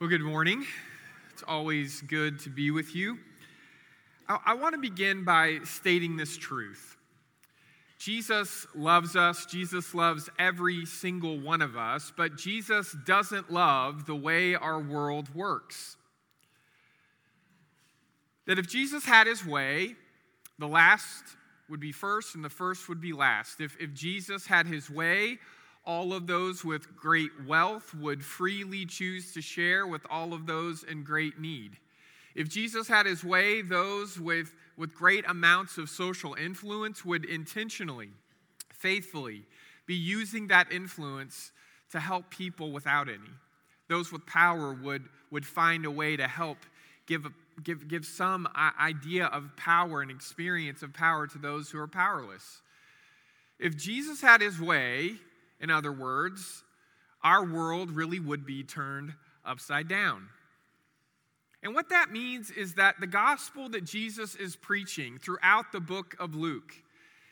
Well, good morning. It's always good to be with you. I, I want to begin by stating this truth Jesus loves us, Jesus loves every single one of us, but Jesus doesn't love the way our world works. That if Jesus had his way, the last would be first and the first would be last. If, if Jesus had his way, all of those with great wealth would freely choose to share with all of those in great need. If Jesus had his way, those with, with great amounts of social influence would intentionally, faithfully be using that influence to help people without any. Those with power would, would find a way to help give, give, give some idea of power and experience of power to those who are powerless. If Jesus had his way, in other words, our world really would be turned upside down. And what that means is that the gospel that Jesus is preaching throughout the book of Luke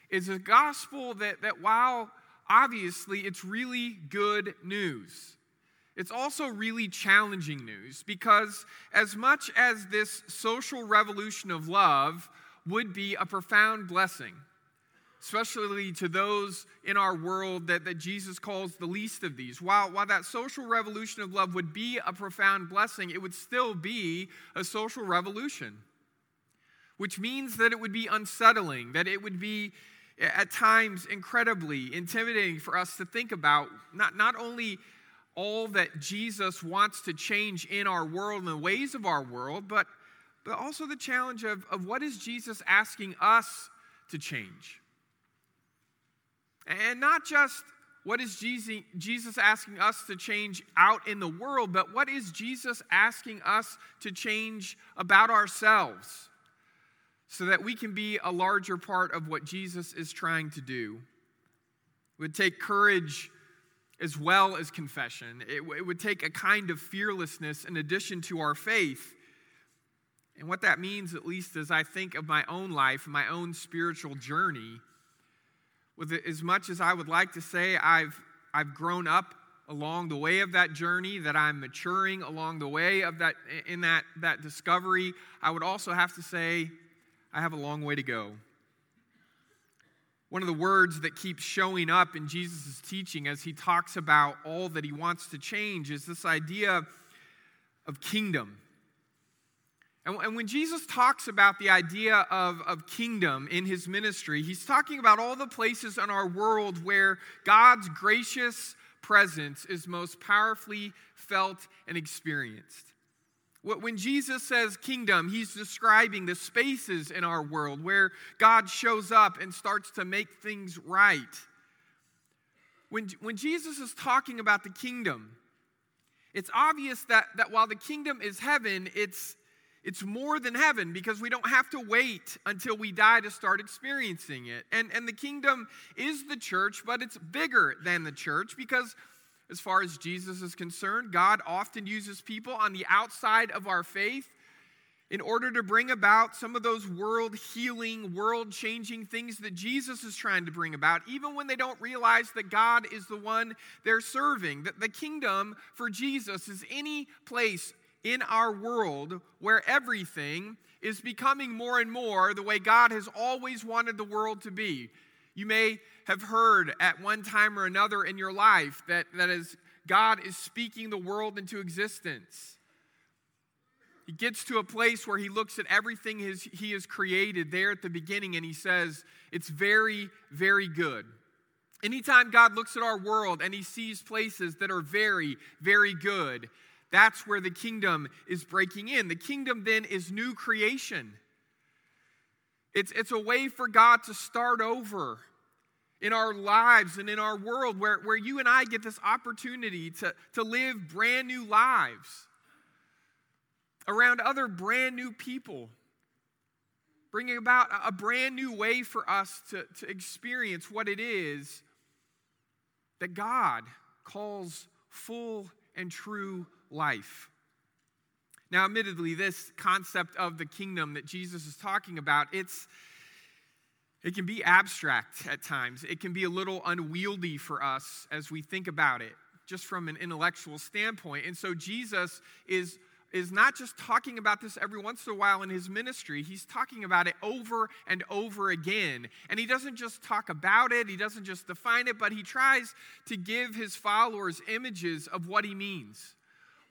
is a gospel that, that while obviously it's really good news, it's also really challenging news because, as much as this social revolution of love would be a profound blessing, especially to those in our world that, that Jesus calls the least of these. While, while that social revolution of love would be a profound blessing, it would still be a social revolution, which means that it would be unsettling, that it would be at times incredibly intimidating for us to think about not, not only all that Jesus wants to change in our world and the ways of our world, but, but also the challenge of, of what is Jesus asking us to change. And not just what is Jesus asking us to change out in the world, but what is Jesus asking us to change about ourselves so that we can be a larger part of what Jesus is trying to do? It would take courage as well as confession. It, it would take a kind of fearlessness in addition to our faith. And what that means, at least as I think of my own life, my own spiritual journey, with as much as I would like to say I've, I've grown up along the way of that journey, that I'm maturing along the way of that in that, that discovery, I would also have to say I have a long way to go. One of the words that keeps showing up in Jesus' teaching as he talks about all that he wants to change is this idea of kingdom. And, when Jesus talks about the idea of, of kingdom in his ministry, he's talking about all the places in our world where God's gracious presence is most powerfully felt and experienced. When Jesus says kingdom, he's describing the spaces in our world where God shows up and starts to make things right. When, when Jesus is talking about the kingdom, it's obvious that, that while the kingdom is heaven, it's, it's more than heaven because we don't have to wait until we die to start experiencing it. And, and the kingdom is the church, but it's bigger than the church because, as far as Jesus is concerned, God often uses people on the outside of our faith in order to bring about some of those world healing, world changing things that Jesus is trying to bring about, even when they don't realize that God is the one they're serving. That the kingdom for Jesus is any place in our world where everything is becoming more and more the way God has always wanted the world to be. You may have heard at one time or another in your life that, that is, God is speaking the world into existence. He gets to a place where he looks at everything his, he has created there at the beginning and he says, It's very, very good. Anytime God looks at our world and he sees places that are very, very good, that's where the kingdom is breaking in. The kingdom then is new creation. It's, it's a way for God to start over in our lives and in our world where, where you and I get this opportunity to, to live brand new lives around other brand new people, bringing about a brand new way for us to, to experience what it is that God calls full and true life. Now, admittedly, this concept of the kingdom that Jesus is talking about, it's it can be abstract at times. It can be a little unwieldy for us as we think about it. just from an intellectual standpoint. And so Jesus is is not just talking about this every once in a while in his ministry, he's talking about it over and over again. And he doesn't just talk about it, he doesn't just define it, but he tries to give his followers images of what he means,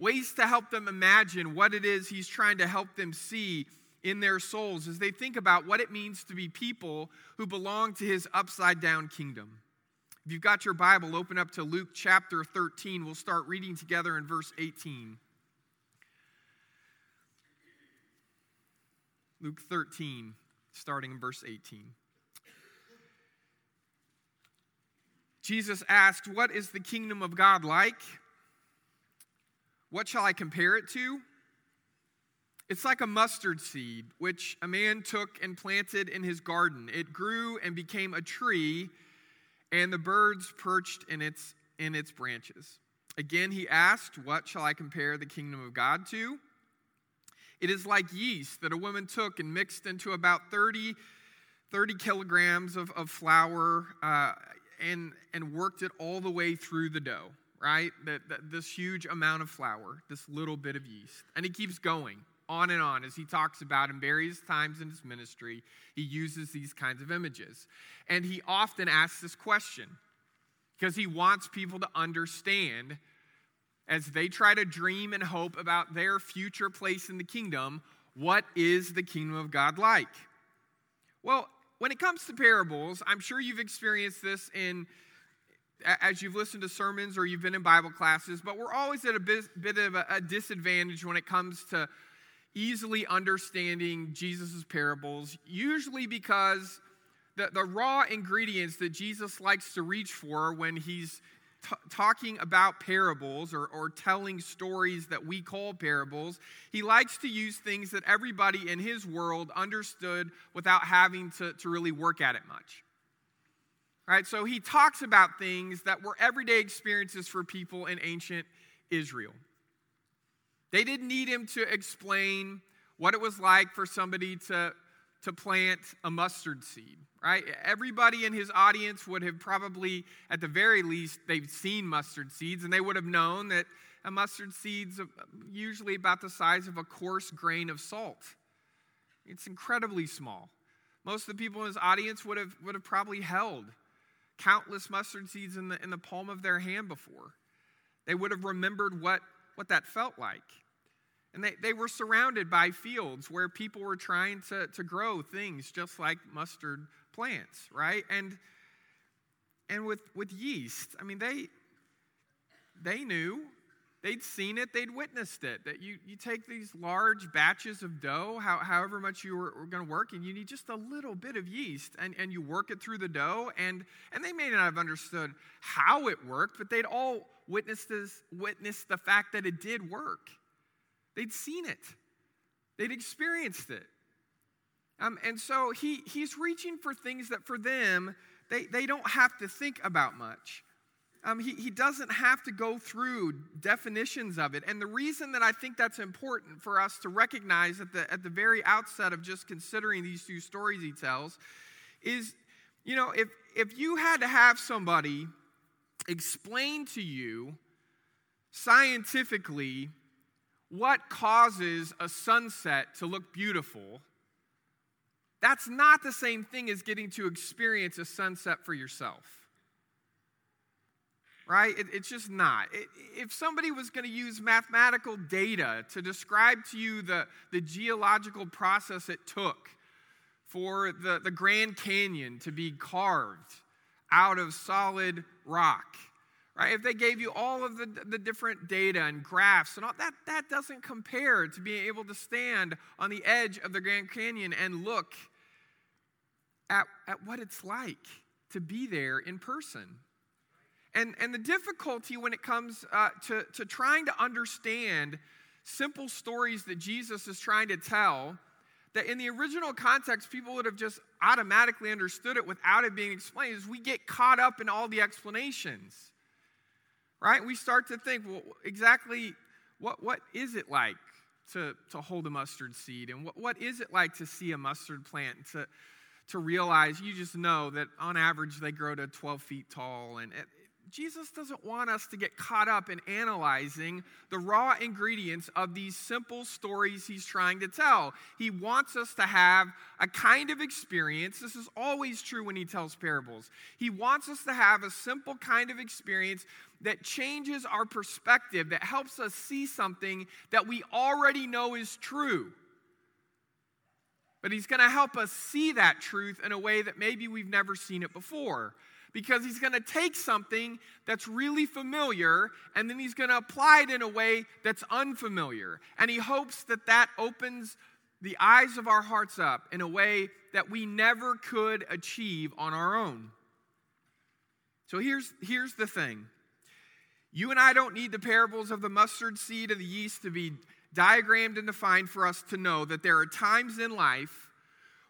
ways to help them imagine what it is he's trying to help them see in their souls as they think about what it means to be people who belong to his upside down kingdom. If you've got your Bible, open up to Luke chapter 13. We'll start reading together in verse 18. Luke 13, starting in verse 18. Jesus asked, What is the kingdom of God like? What shall I compare it to? It's like a mustard seed, which a man took and planted in his garden. It grew and became a tree, and the birds perched in its, in its branches. Again, he asked, What shall I compare the kingdom of God to? It is like yeast that a woman took and mixed into about 30, 30 kilograms of, of flour uh, and, and worked it all the way through the dough, right? That, that, this huge amount of flour, this little bit of yeast. And he keeps going on and on as he talks about in various times in his ministry. He uses these kinds of images. And he often asks this question because he wants people to understand as they try to dream and hope about their future place in the kingdom, what is the kingdom of God like? Well, when it comes to parables, I'm sure you've experienced this in as you've listened to sermons or you've been in Bible classes, but we're always at a bit, bit of a, a disadvantage when it comes to easily understanding Jesus' parables, usually because the, the raw ingredients that Jesus likes to reach for when he's t- talking about parables or, or telling stories that we call parables, he likes to use things that everybody in his world understood without having to, to really work at it much. Right, so he talks about things that were everyday experiences for people in ancient Israel. They didn't need him to explain what it was like for somebody to, to plant a mustard seed right? Everybody in his audience would have probably, at the very least, they've seen mustard seeds and they would have known that a mustard seed's usually about the size of a coarse grain of salt. It's incredibly small. Most of the people in his audience would have, would have probably held countless mustard seeds in the, in the palm of their hand before. They would have remembered what, what that felt like. And they, they were surrounded by fields where people were trying to, to grow things just like mustard plants, right? And and with with yeast, I mean they they knew they'd seen it, they'd witnessed it. That you, you take these large batches of dough, how, however much you were, were going to work, and you need just a little bit of yeast, and, and you work it through the dough. And, and they may not have understood how it worked, but they'd all witnessed, this, witnessed the fact that it did work. They'd seen it, they'd experienced it. Um, and so he, he's reaching for things that for them, they, they don't have to think about much. Um, he, he doesn't have to go through definitions of it. And the reason that I think that's important for us to recognize at the, at the very outset of just considering these two stories he tells is, you know, if, if you had to have somebody explain to you scientifically what causes a sunset to look beautiful, that's not the same thing as getting to experience a sunset for yourself. Right? It, it's just not. It, if somebody was going to use mathematical data to describe to you the, the geological process it took for the, the Grand Canyon to be carved out of solid rock, right? If they gave you all of the, the different data and graphs and all that, that doesn't compare to being able to stand on the edge of the Grand Canyon and look at, at what it's like to be there in person. And, and the difficulty when it comes uh, to, to trying to understand simple stories that Jesus is trying to tell, that in the original context, people would have just automatically understood it without it being explained, is we get caught up in all the explanations. Right? We start to think, well, exactly what, what is it like to, to hold a mustard seed? And what, what is it like to see a mustard plant? To, to realize you just know that on average they grow to 12 feet tall and Jesus doesn't want us to get caught up in analyzing the raw ingredients of these simple stories he's trying to tell. He wants us to have a kind of experience. This is always true when he tells parables. He wants us to have a simple kind of experience that changes our perspective, that helps us see something that we already know is true. But he's going to help us see that truth in a way that maybe we've never seen it before. Because he's going to take something that's really familiar and then he's going to apply it in a way that's unfamiliar. And he hopes that that opens the eyes of our hearts up in a way that we never could achieve on our own. So here's, here's the thing you and I don't need the parables of the mustard seed or the yeast to be diagrammed and defined for us to know that there are times in life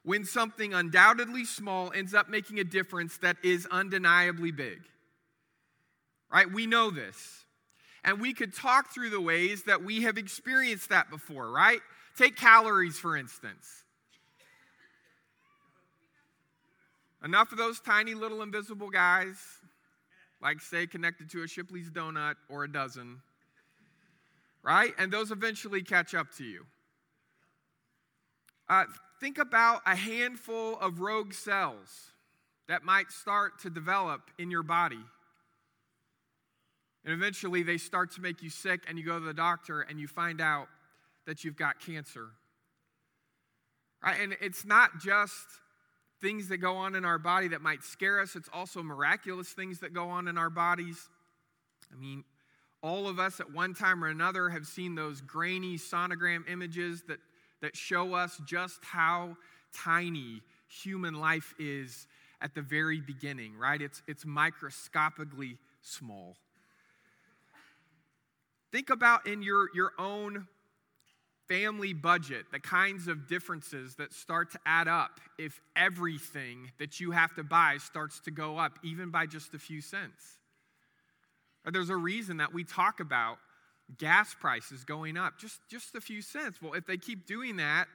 when something undoubtedly small ends up making a difference that is undeniably big. Right? We know this. And we could talk through the ways that we have experienced that before, right? Take calories, for instance. Enough of those tiny little invisible guys, like, say, connected to a Shipley's donut or a dozen, right? And those eventually catch up to you. Uh, think about a handful of rogue cells that might start to develop in your body. And eventually they start to make you sick, and you go to the doctor and you find out that you've got cancer. Right? And it's not just things that go on in our body that might scare us, it's also miraculous things that go on in our bodies. I mean, all of us at one time or another have seen those grainy sonogram images that, that show us just how tiny human life is at the very beginning, right? It's, it's microscopically small. Think about in your, your own family budget the kinds of differences that start to add up if everything that you have to buy starts to go up, even by just a few cents. There's a reason that we talk about gas prices going up just, just a few cents. Well, if they keep doing that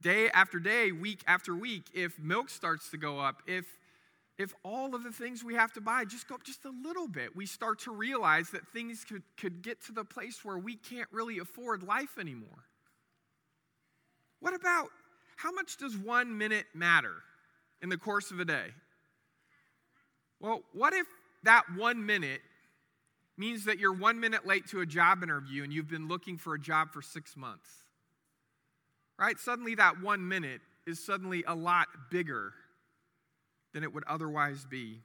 day after day, week after week, if milk starts to go up, if if all of the things we have to buy just go up just a little bit, we start to realize that things could, could get to the place where we can't really afford life anymore. What about how much does one minute matter in the course of a day? Well, what if that one minute means that you're one minute late to a job interview and you've been looking for a job for six months. Right? Suddenly, that one minute is suddenly a lot bigger than it would otherwise be.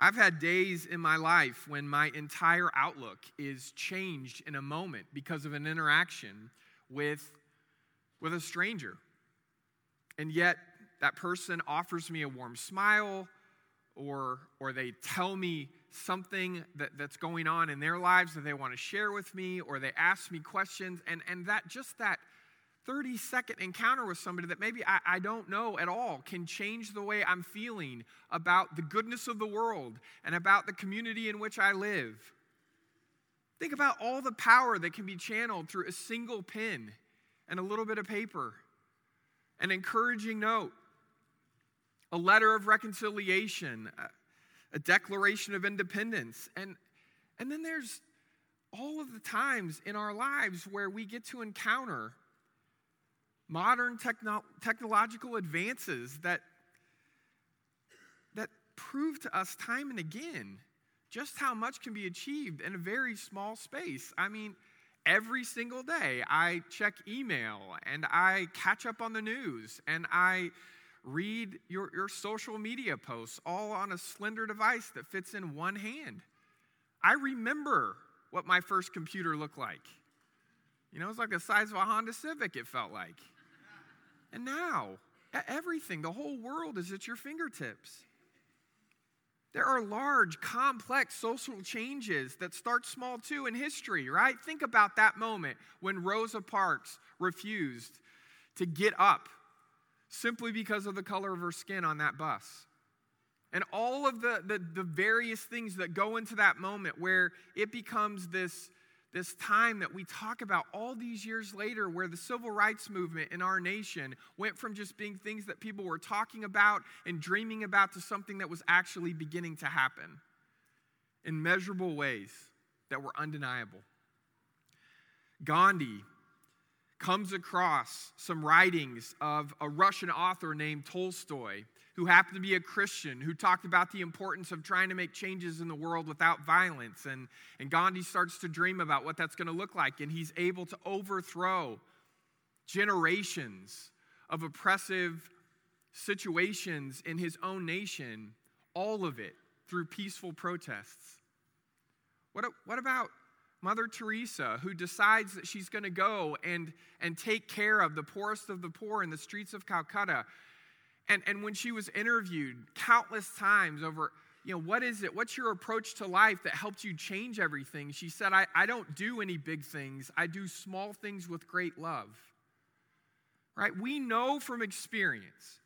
I've had days in my life when my entire outlook is changed in a moment because of an interaction with, with a stranger. And yet, that person offers me a warm smile, or, or they tell me something that, that's going on in their lives that they want to share with me, or they ask me questions, and, and that just that 30 second encounter with somebody that maybe I, I don't know at all can change the way I'm feeling about the goodness of the world and about the community in which I live. Think about all the power that can be channeled through a single pen and a little bit of paper, an encouraging note, a letter of reconciliation, uh, a declaration of independence. And, and then there's all of the times in our lives where we get to encounter modern techno- technological advances that, that prove to us time and again just how much can be achieved in a very small space. I mean, every single day I check email and I catch up on the news and I read your, your social media posts all on a slender device that fits in one hand. I remember what my first computer looked like. You know, it's like the size of a Honda Civic, it felt like. And now, everything, the whole world is at your fingertips. There are large, complex social changes that start small too in history, right? Think about that moment when Rosa Parks refused to get up simply because of the color of her skin on that bus. And all of the, the, the, various things that go into that moment where it becomes this, this time that we talk about all these years later, where the civil rights movement in our nation went from just being things that people were talking about and dreaming about to something that was actually beginning to happen in measurable ways that were undeniable. Gandhi comes across some writings of a Russian author named Tolstoy who happened to be a Christian, who talked about the importance of trying to make changes in the world without violence. And, and Gandhi starts to dream about what that's going to look like, and he's able to overthrow generations of oppressive situations in his own nation, all of it through peaceful protests. What, what about Mother Teresa, who decides that she's going to go and, and take care of the poorest of the poor in the streets of Calcutta? And, and when she was interviewed countless times over, you know, what is it? What's your approach to life that helped you change everything? She said, I, I don't do any big things, I do small things with great love. Right? We know from experience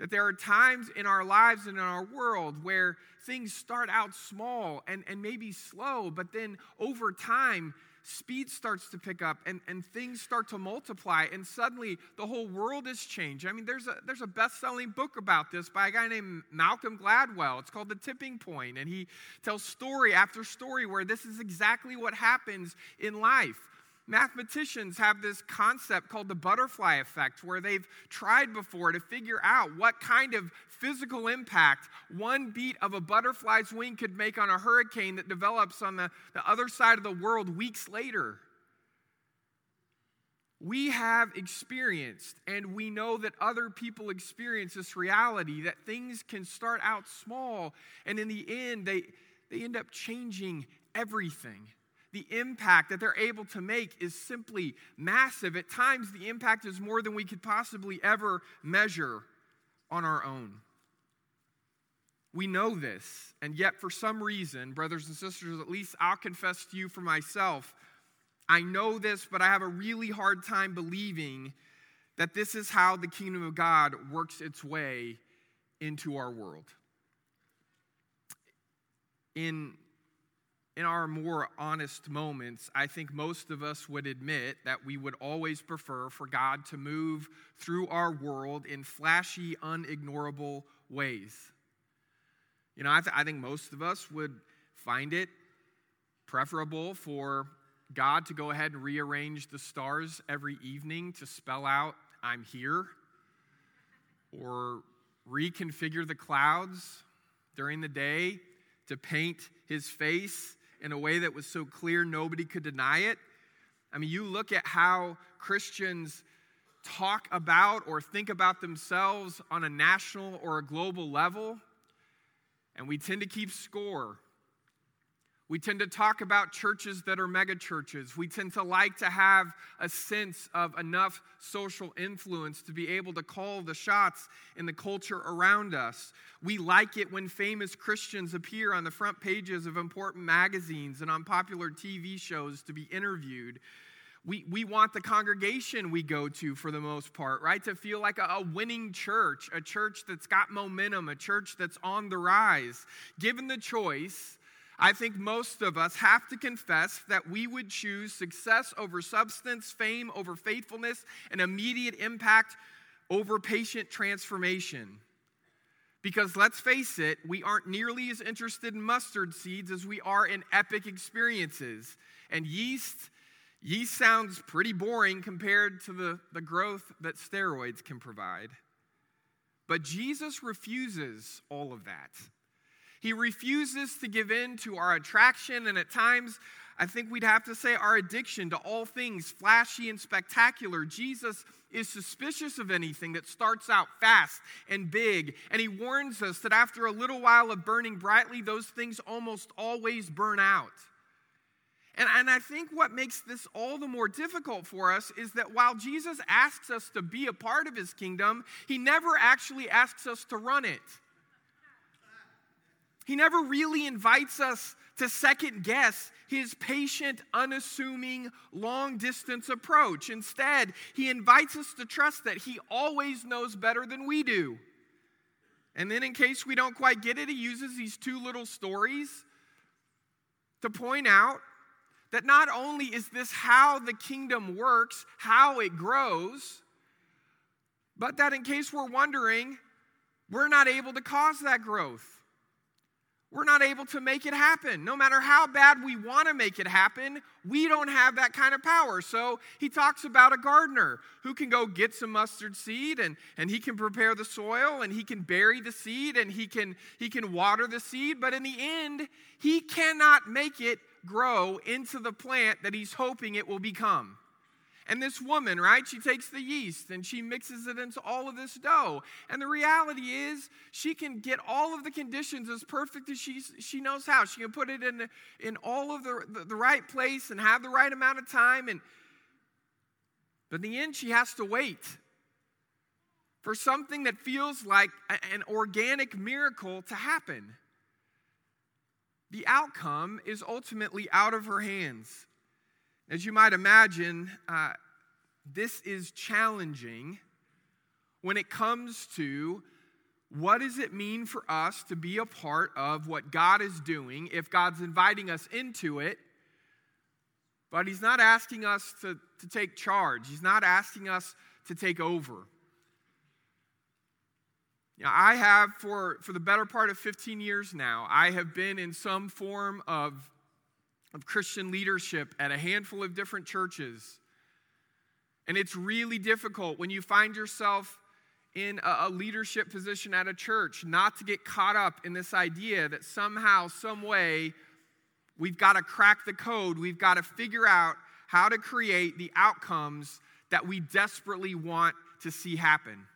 that there are times in our lives and in our world where things start out small and, and maybe slow, but then over time, speed starts to pick up and, and things start to multiply and suddenly the whole world is changed. I mean there's a, there's a best-selling book about this by a guy named malcolm gladwell. It's called the tipping point and he tells story after story where this is exactly what happens in life Mathematicians have this concept called the butterfly effect, where they've tried before to figure out what kind of physical impact one beat of a butterfly's wing could make on a hurricane that develops on the, the other side of the world weeks later. We have experienced, and we know that other people experience this reality that things can start out small, and in the end, they, they end up changing everything the impact that they're able to make is simply massive. At times, the impact is more than we could possibly ever measure on our own. We know this, and yet for some reason, brothers and sisters, at least I'll confess to you for myself, I know this, but I have a really hard time believing that this is how the kingdom of God works its way into our world. In in our more honest moments, I think most of us would admit that we would always prefer for God to move through our world in flashy, unignorable ways. You know, I, th- I think most of us would find it preferable for God to go ahead and rearrange the stars every evening to spell out, I'm here, or reconfigure the clouds during the day to paint his face in a way that was so clear nobody could deny it. I mean, you look at how Christians talk about or think about themselves on a national or a global level, and we tend to keep score we tend to talk about churches that are mega churches. We tend to like to have a sense of enough social influence to be able to call the shots in the culture around us. We like it when famous Christians appear on the front pages of important magazines and on popular TV shows to be interviewed. We, we want the congregation we go to for the most part, right? To feel like a, a, winning church, a church that's got momentum, a church that's on the rise. Given the choice, I think most of us have to confess that we would choose success over substance, fame over faithfulness, and immediate impact over patient transformation. Because let's face it, we aren't nearly as interested in mustard seeds as we are in epic experiences. And yeast, yeast sounds pretty boring compared to the, the growth that steroids can provide. But Jesus refuses all of that. He refuses to give in to our attraction and at times, I think we'd have to say our addiction to all things flashy and spectacular. Jesus is suspicious of anything that starts out fast and big, and he warns us that after a little while of burning brightly, those things almost always burn out. And, and I think what makes this all the more difficult for us is that while Jesus asks us to be a part of his kingdom, he never actually asks us to run it. He never really invites us to second guess his patient, unassuming, long distance approach. Instead, he invites us to trust that he always knows better than we do. And then, in case we don't quite get it, he uses these two little stories to point out that not only is this how the kingdom works, how it grows, but that in case we're wondering, we're not able to cause that growth. We're not able to make it happen. No matter how bad we want to make it happen, we don't have that kind of power. So he talks about a gardener who can go get some mustard seed and, and he can prepare the soil and he can bury the seed and he can, he can water the seed. But in the end, he cannot make it grow into the plant that he's hoping it will become. And this woman, right, she takes the yeast and she mixes it into all of this dough. And the reality is, she can get all of the conditions as perfect as she, she knows how. She can put it in, in all of the, the, the right place and have the right amount of time. And, but in the end, she has to wait for something that feels like an organic miracle to happen. The outcome is ultimately out of her hands. As you might imagine, uh, this is challenging when it comes to what does it mean for us to be a part of what God is doing if God's inviting us into it, but He's not asking us to, to take charge, He's not asking us to take over. Know, I have, for, for the better part of 15 years now, I have been in some form of of Christian leadership at a handful of different churches. And it's really difficult when you find yourself in a, leadership position at a church not to get caught up in this idea that somehow, some way, we've got to crack the code. We've got to figure out how to create the outcomes that we desperately want to see happen.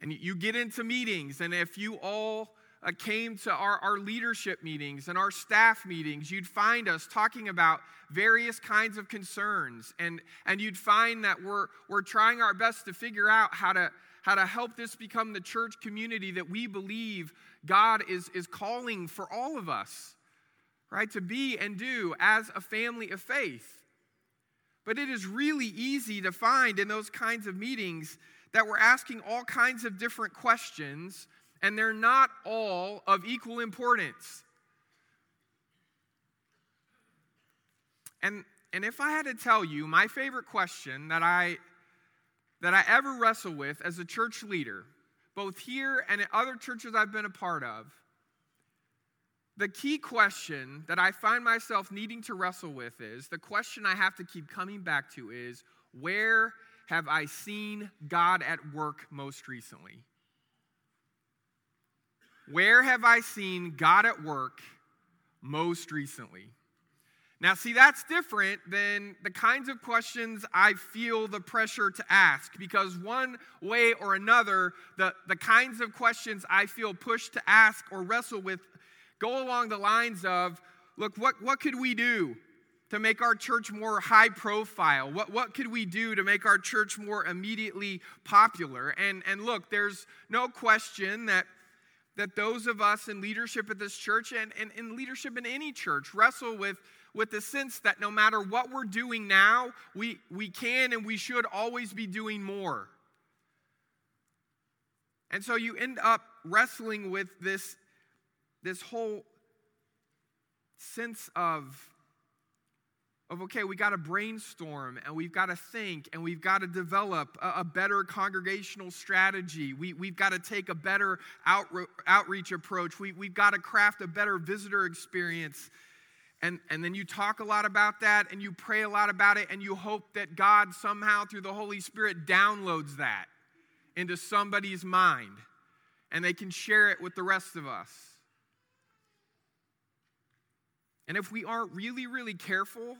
And you get into meetings, and if you all uh, came to our, our leadership meetings and our staff meetings, you'd find us talking about various kinds of concerns. And, and you'd find that we're, we're trying our best to figure out how to, how to help this become the church community that we believe God is, is calling for all of us, right? To be and do as a family of faith. But it is really easy to find in those kinds of meetings that we're asking all kinds of different questions and they're not all of equal importance. And, and if I had to tell you my favorite question that I, that I ever wrestle with as a church leader, both here and at other churches I've been a part of, the key question that I find myself needing to wrestle with is the question I have to keep coming back to is where have I seen God at work most recently? Where have I seen God at work most recently? Now, see, that's different than the kinds of questions I feel the pressure to ask, because one way or another, the, the kinds of questions I feel pushed to ask or wrestle with go along the lines of look, what, what could we do to make our church more high profile? What, what could we do to make our church more immediately popular? And, and look, there's no question that that those of us in leadership at this church and, and in leadership in any church wrestle with, with the sense that no matter what we're doing now, we, we can and we should always be doing more. And so you end up wrestling with this, this whole sense of of okay, we got to brainstorm and we've got to think and we've got to develop a, a better congregational strategy. We, we've got to take a better outre- outreach approach. We, we've got to craft a better visitor experience. And, and then you talk a lot about that and you pray a lot about it and you hope that God somehow through the Holy Spirit downloads that into somebody's mind and they can share it with the rest of us. And if we aren't really, really careful,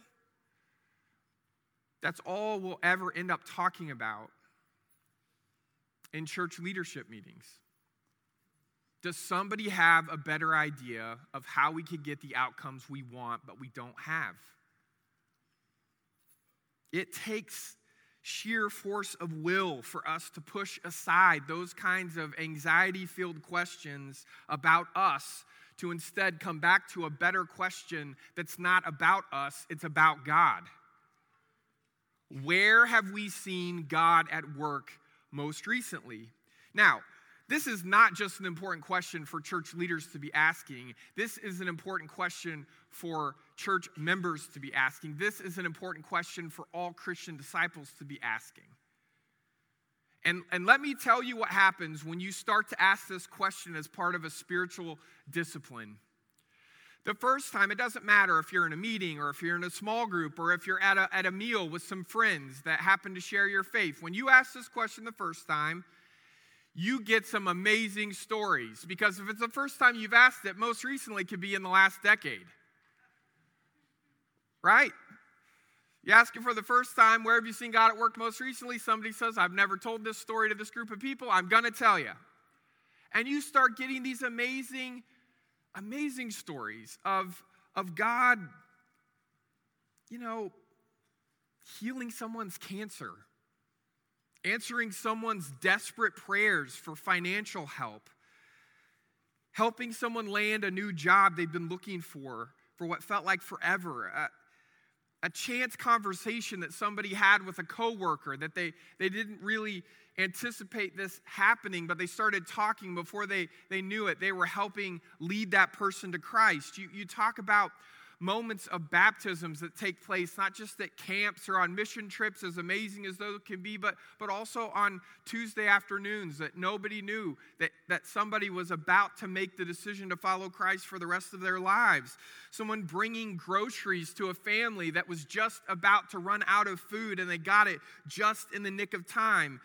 that's all we'll ever end up talking about in church leadership meetings. Does somebody have a better idea of how we could get the outcomes we want, but we don't have? It takes sheer force of will for us to push aside those kinds of anxiety filled questions about us to instead come back to a better question that's not about us, it's about God. Where have we seen God at work most recently? Now, this is not just an important question for church leaders to be asking. This is an important question for church members to be asking. This is an important question for all Christian disciples to be asking. And, and let me tell you what happens when you start to ask this question as part of a spiritual discipline. The first time, it doesn't matter if you're in a meeting or if you're in a small group or if you're at a, at a meal with some friends that happen to share your faith. When you ask this question the first time, you get some amazing stories. Because if it's the first time you've asked it, most recently could be in the last decade. Right? You ask it for the first time, where have you seen God at work most recently? Somebody says, I've never told this story to this group of people. I'm going to tell you. And you start getting these amazing, amazing stories of, of God, you know, healing someone's cancer, answering someone's desperate prayers for financial help, helping someone land a new job they've been looking for for what felt like forever. Uh, A chance conversation that somebody had with a coworker that they, they didn't really anticipate this happening, but they started talking before they, they knew it. They were helping lead that person to Christ. You, you talk about moments of baptisms that take place, not just at camps or on mission trips, as amazing as those can be, but, but also on Tuesday afternoons that nobody knew that, that somebody was about to make the decision to follow Christ for the rest of their lives. Someone bringing groceries to a family that was just about to run out of food and they got it just in the nick of time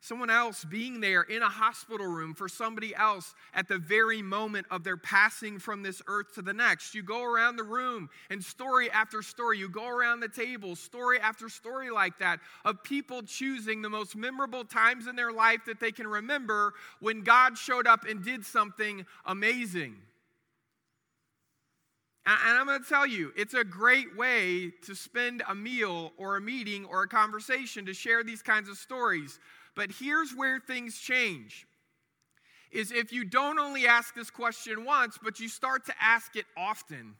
someone else being there in a hospital room for somebody else at the very moment of their passing from this earth to the next. You go around the room and story after story, you go around the table, story after story like that, of people choosing the most memorable times in their life that they can remember when God showed up and did something amazing. And I'm going to tell you, it's a great way to spend a meal or a meeting or a conversation to share these kinds of stories. But here's where things change is if you don't only ask this question once, but you start to ask it often.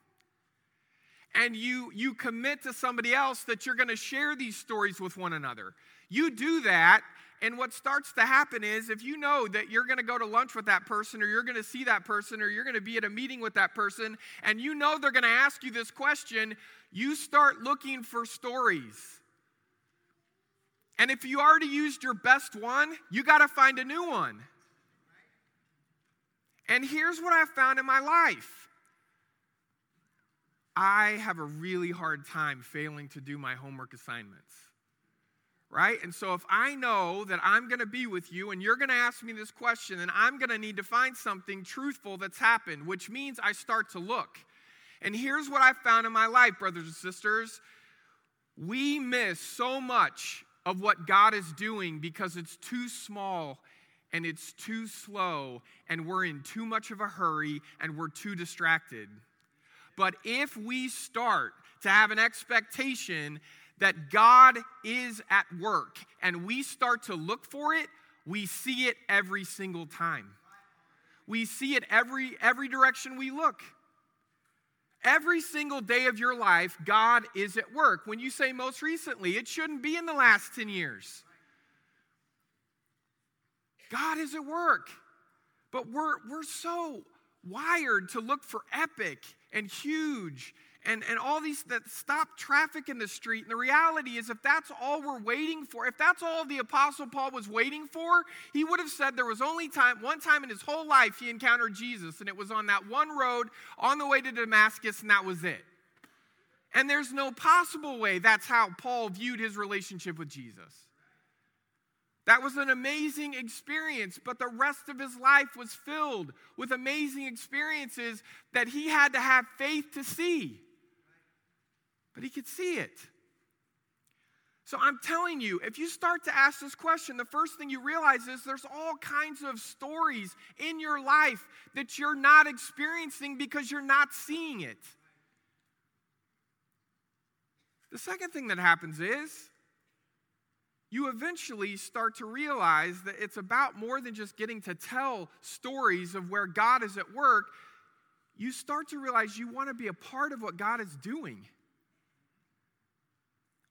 And you, you commit to somebody else that you're going to share these stories with one another. You do that, and what starts to happen is if you know that you're going to go to lunch with that person, or you're going to see that person, or you're going to be at a meeting with that person, and you know they're going to ask you this question, you start looking for stories. And if you already used your best one, you got to find a new one. And here's what I've found in my life I have a really hard time failing to do my homework assignments. Right? And so if I know that I'm going to be with you and you're going to ask me this question, and I'm going to need to find something truthful that's happened, which means I start to look. And here's what I've found in my life, brothers and sisters. We miss so much of what God is doing because it's too small and it's too slow and we're in too much of a hurry and we're too distracted. But if we start to have an expectation that God is at work and we start to look for it, we see it every single time. We see it every every direction we look. Every single day of your life, God is at work. When you say most recently, it shouldn't be in the last 10 years. God is at work. But we're, we're so wired to look for epic and huge and, and all these that stop traffic in the street. And the reality is, if that's all we're waiting for, if that's all the Apostle Paul was waiting for, he would have said there was only time, one time in his whole life he encountered Jesus, and it was on that one road on the way to Damascus, and that was it. And there's no possible way that's how Paul viewed his relationship with Jesus. That was an amazing experience, but the rest of his life was filled with amazing experiences that he had to have faith to see but he could see it. So I'm telling you, if you start to ask this question, the first thing you realize is there's all kinds of stories in your life that you're not experiencing because you're not seeing it. The second thing that happens is you eventually start to realize that it's about more than just getting to tell stories of where God is at work. You start to realize you want to be a part of what God is doing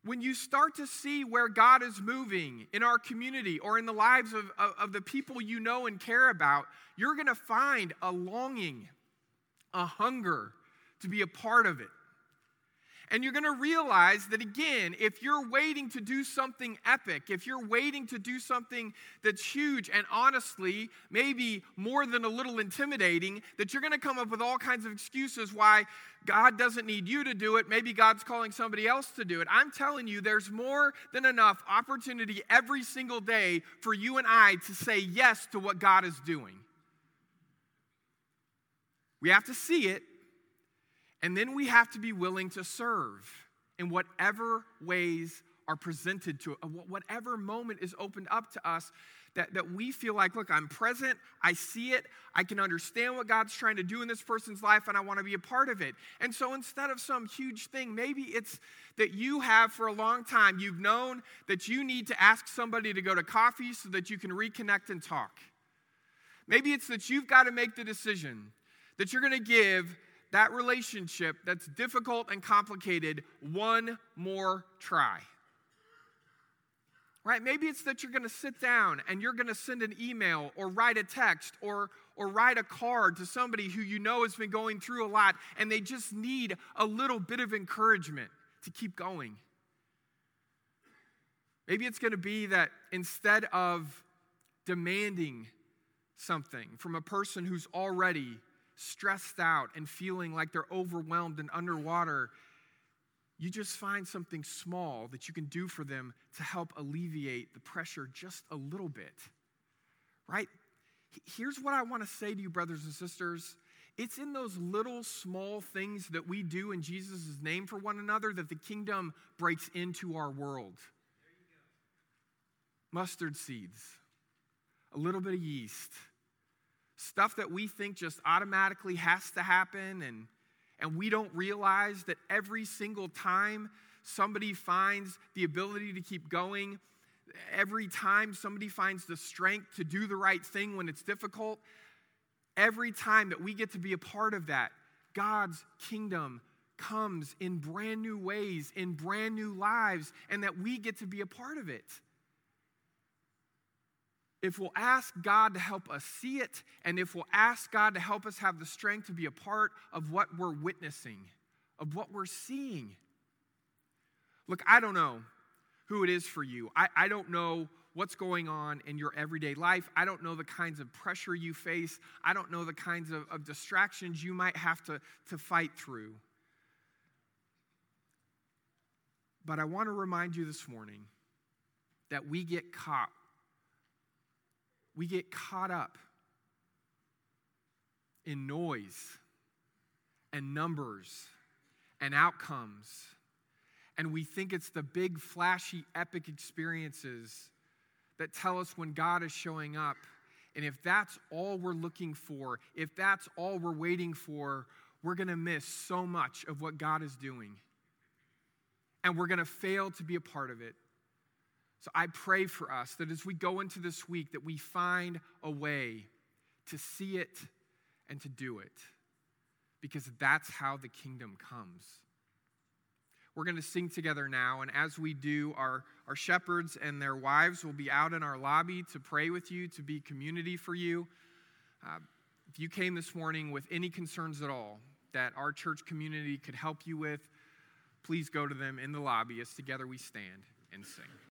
when you start to see where God is moving in our community or in the lives of, of, of the people you know and care about, you're going to find a longing, a hunger to be a part of it. And you're going to realize that again, if you're waiting to do something epic, if you're waiting to do something that's huge and honestly, maybe more than a little intimidating, that you're going to come up with all kinds of excuses why God doesn't need you to do it. Maybe God's calling somebody else to do it. I'm telling you, there's more than enough opportunity every single day for you and I to say yes to what God is doing. We have to see it, and then we have to be willing to serve in whatever ways are presented to uh, whatever moment is opened up to us that, that we feel like, look, I'm present, I see it, I can understand what God's trying to do in this person's life, and I want to be a part of it. And so instead of some huge thing, maybe it's that you have for a long time, you've known that you need to ask somebody to go to coffee so that you can reconnect and talk. Maybe it's that you've got to make the decision that you're going to give that relationship that's difficult and complicated one more try. Right? Maybe it's that you're going to sit down and you're going to send an email or write a text or, or write a card to somebody who you know has been going through a lot and they just need a little bit of encouragement to keep going. Maybe it's going to be that instead of demanding something from a person who's already stressed out and feeling like they're overwhelmed and underwater, you just find something small that you can do for them to help alleviate the pressure just a little bit. Right? Here's what I want to say to you, brothers and sisters. It's in those little small things that we do in Jesus' name for one another that the kingdom breaks into our world. Mustard seeds, a little bit of yeast, stuff that we think just automatically has to happen, and, and we don't realize that every single time somebody finds the ability to keep going, every time somebody finds the strength to do the right thing when it's difficult, every time that we get to be a part of that, God's kingdom comes in brand new ways, in brand new lives, and that we get to be a part of it if we'll ask God to help us see it, and if we'll ask God to help us have the strength to be a part of what we're witnessing, of what we're seeing. Look, I don't know who it is for you. I, I don't know what's going on in your everyday life. I don't know the kinds of pressure you face. I don't know the kinds of, of distractions you might have to, to fight through. But I want to remind you this morning that we get caught we get caught up in noise and numbers and outcomes. And we think it's the big, flashy, epic experiences that tell us when God is showing up. And if that's all we're looking for, if that's all we're waiting for, we're going to miss so much of what God is doing. And we're going to fail to be a part of it. So I pray for us that as we go into this week that we find a way to see it and to do it because that's how the kingdom comes. We're going to sing together now, and as we do, our, our shepherds and their wives will be out in our lobby to pray with you, to be community for you. Uh, if you came this morning with any concerns at all that our church community could help you with, please go to them in the lobby as together we stand and sing.